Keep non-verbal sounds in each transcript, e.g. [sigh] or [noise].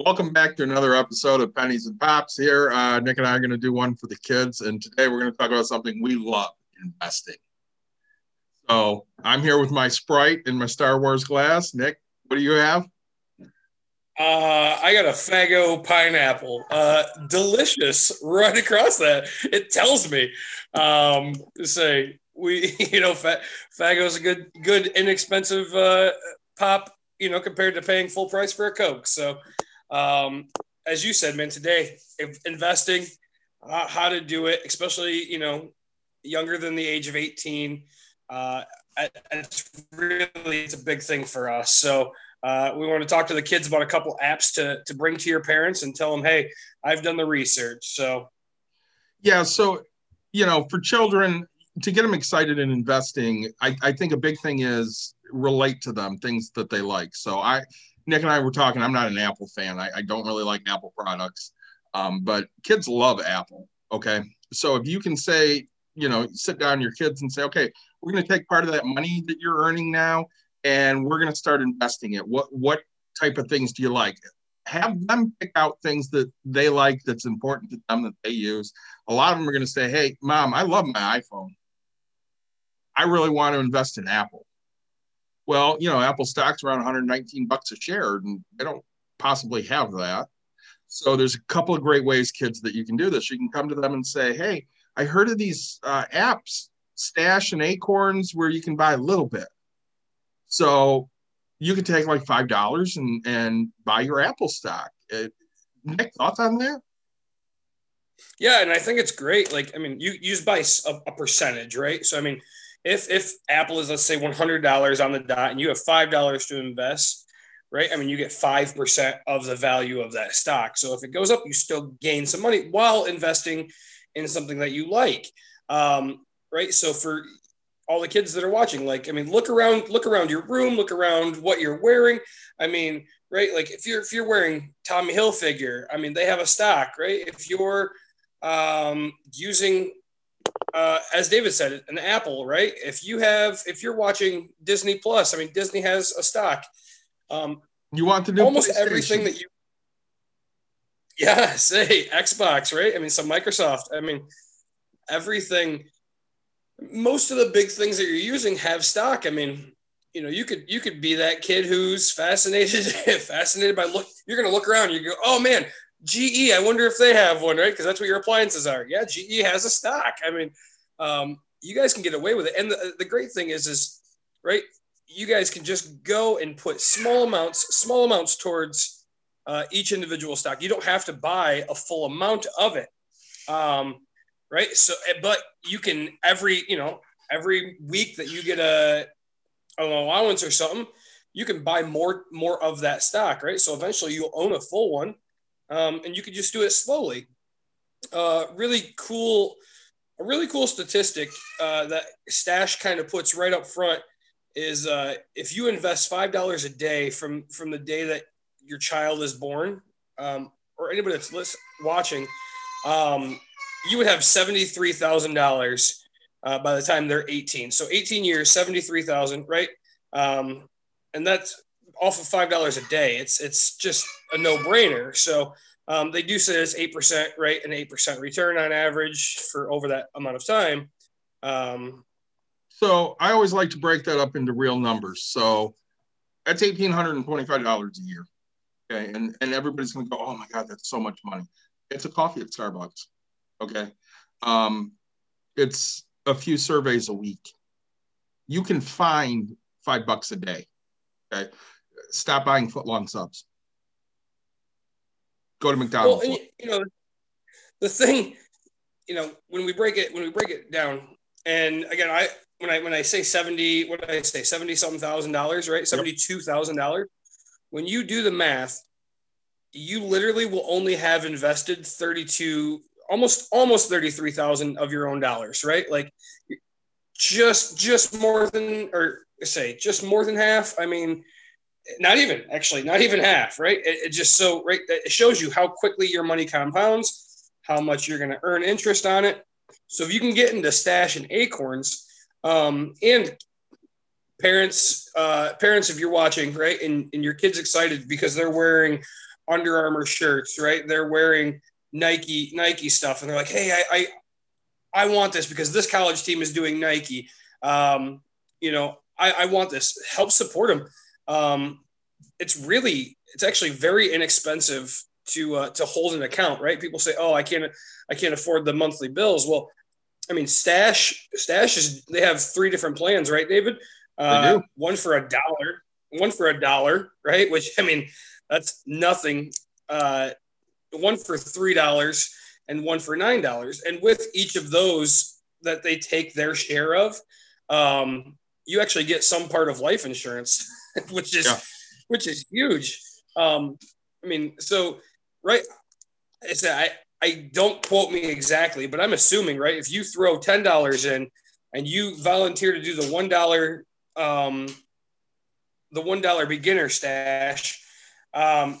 Welcome back to another episode of Pennies and Pops. Here, uh, Nick and I are going to do one for the kids, and today we're going to talk about something we love: investing. So I'm here with my Sprite and my Star Wars glass. Nick, what do you have? Uh, I got a Faygo pineapple. Uh, delicious right across that. It tells me. Um, say we, [laughs] you know, Faygo's a good, good, inexpensive uh, pop. You know, compared to paying full price for a Coke. So um, as you said, man, today investing, uh, how to do it, especially you know younger than the age of 18. Uh, it's really it's a big thing for us. So uh, we want to talk to the kids about a couple apps to to bring to your parents and tell them, hey, I've done the research. So yeah, so you know, for children to get them excited in investing, I, I think a big thing is relate to them things that they like. So I Nick and I were talking. I'm not an Apple fan. I, I don't really like Apple products, um, but kids love Apple. Okay, so if you can say, you know, sit down your kids and say, okay, we're going to take part of that money that you're earning now, and we're going to start investing it. What what type of things do you like? Have them pick out things that they like that's important to them that they use. A lot of them are going to say, hey, mom, I love my iPhone. I really want to invest in Apple well, you know, Apple stock's around 119 bucks a share, and they don't possibly have that. So there's a couple of great ways, kids, that you can do this. You can come to them and say, "Hey, I heard of these uh, apps, Stash and Acorns, where you can buy a little bit." So you could take like five dollars and and buy your Apple stock. It, Nick, thoughts on that? Yeah, and I think it's great. Like, I mean, you use by a, a percentage, right? So, I mean, if if Apple is let's say one hundred dollars on the dot and you have five dollars to invest, right? I mean, you get five percent of the value of that stock. So if it goes up, you still gain some money while investing in something that you like, um, right? So for all the kids that are watching, like I mean, look around, look around your room, look around what you're wearing. I mean, right? Like if you're if you're wearing Tommy Hilfiger, I mean, they have a stock, right? If you're um, using uh, as David said, an Apple, right? If you have, if you're watching Disney Plus, I mean, Disney has a stock. Um, you want to do almost everything that you, yeah, [laughs] say Xbox, right? I mean, some Microsoft. I mean, everything. Most of the big things that you're using have stock. I mean, you know, you could you could be that kid who's fascinated [laughs] fascinated by look. You're gonna look around. You go, oh man, GE, I wonder if they have one, right? Because that's what your appliances are. Yeah, GE has a stock. I mean, um, you guys can get away with it. And the, the great thing is, is right, you guys can just go and put small amounts, small amounts towards uh, each individual stock. You don't have to buy a full amount of it, um, right? So, eh, but you can every, you know, every week that you get a an allowance or something, you can buy more more of that stock, right? So eventually you'll own a full one um, and you could just do it slowly. Uh, really cool, a really cool statistic uh, that Stash kind of puts right up front is uh, if you invest five dollars a day from from the day that your child is born, um, or anybody that's list, watching, um, you would have seventy three thousand uh, dollars by the time they're eighteen. So eighteen years, seventy three thousand, right? Um, and that's off of five dollars a day. It's it's just a no brainer. So um, they do say it's eight percent rate, an eight percent return on average for over that amount of time. Um, so I always like to break that up into real numbers. So that's eighteen hundred and twenty-five dollars a year. Okay, and and everybody's gonna go, oh my god, that's so much money. It's a coffee at Starbucks. Okay, um, it's a few surveys a week. You can find five bucks a day. Okay, stop buying footlong subs. Go to McDonald's. Well, you know, the thing, you know, when we break it, when we break it down, and again, I when I when I say seventy, what did I say, seventy something thousand dollars, right? Seventy two thousand dollars. When you do the math, you literally will only have invested thirty two, almost almost thirty three thousand of your own dollars, right? Like just just more than or say just more than half. I mean, not even actually not even half right it, it, just so right it shows you how quickly your money compounds how much you're going to earn interest on it so if you can get into stash and acorns um, and parents uh, parents if you're watching right and, and your kids excited because they're wearing Under Armour shirts, right? They're wearing Nike Nike stuff, and they're like, "Hey, I I, I want this because this college team is doing Nike. Um, you know, I, I want this. Help support them. Um, it's really, it's actually very inexpensive to uh, to hold an account, right? People say, "Oh, I can't, I can't afford the monthly bills." Well, I mean, Stash, Stash is they have three different plans, right, David? Uh, one for a dollar, one for a dollar, right? Which I mean, that's nothing. Uh, one for three dollars and one for nine dollars, and with each of those that they take their share of, um, you actually get some part of life insurance, [laughs] which is yeah. which is huge. Um, I mean, so right, I said I I don't quote me exactly, but I'm assuming right if you throw ten dollars in and you volunteer to do the one dollar um, the one dollar beginner stash, um,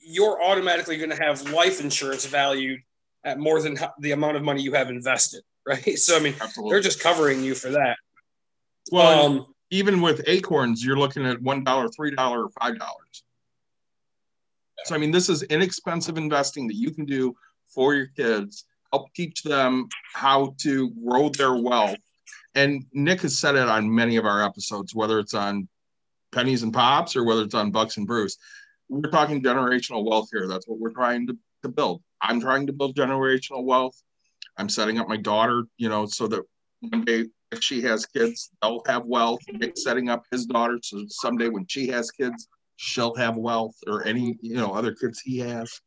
you're automatically going to have life insurance valued at more than the amount of money you have invested, [laughs] right? So I mean, Absolutely. they're just covering you for that. Well, um, even with acorns, you're looking at one dollar, three dollar, five dollars. So I mean, this is inexpensive investing that you can do for your kids. Help teach them how to grow their wealth. And Nick has said it on many of our episodes, whether it's on pennies and pops or whether it's on bucks and brews. We're talking generational wealth here. That's what we're trying to, to build. I'm trying to build generational wealth. I'm setting up my daughter, you know, so that one day if she has kids, they'll have wealth. Setting up his daughter so someday when she has kids, she'll have wealth or any, you know, other kids he has.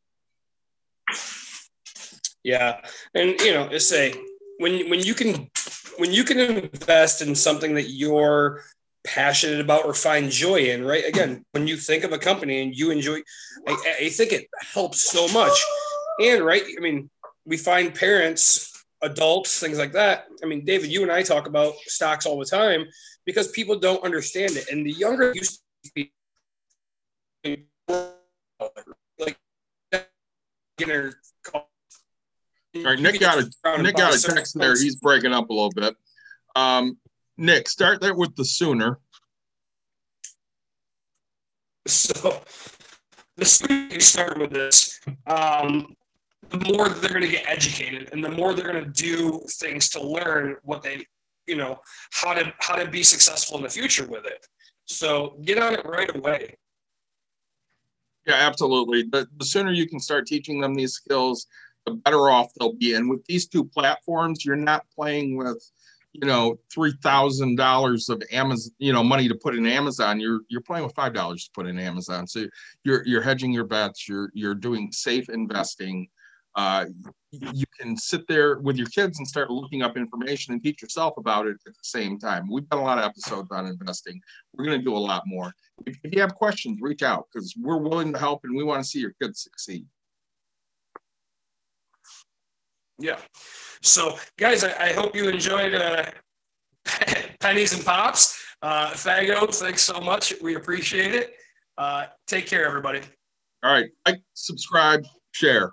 Yeah. And you know, say when when you can when you can invest in something that you're passionate about or find joy in, right? Again, when you think of a company and you enjoy, I, I think it helps so much. And right, I mean, we find parents adults, things like that. I mean, David, you and I talk about stocks all the time because people don't understand it. And the younger you be like beginner. All right, Nick got a Nick got a text there. He's breaking up a little bit. Um, Nick, start there with the sooner. So the sooner you start with this, um, the more they're going to get educated and the more they're going to do things to learn what they you know how to how to be successful in the future with it so get on it right away yeah absolutely the, the sooner you can start teaching them these skills the better off they'll be and with these two platforms you're not playing with you know three thousand dollars of Amazon, you know, money to put in Amazon. You're you're playing with five dollars to put in Amazon. So you're you're hedging your bets. You're you're doing safe investing uh, you can sit there with your kids and start looking up information and teach yourself about it at the same time. We've done a lot of episodes on investing. We're going to do a lot more. If, if you have questions, reach out because we're willing to help and we want to see your kids succeed. Yeah. So, guys, I, I hope you enjoyed uh, [laughs] Pennies and Pops. Uh, Faygo, thanks so much. We appreciate it. Uh, take care, everybody. All right. Like, subscribe, share.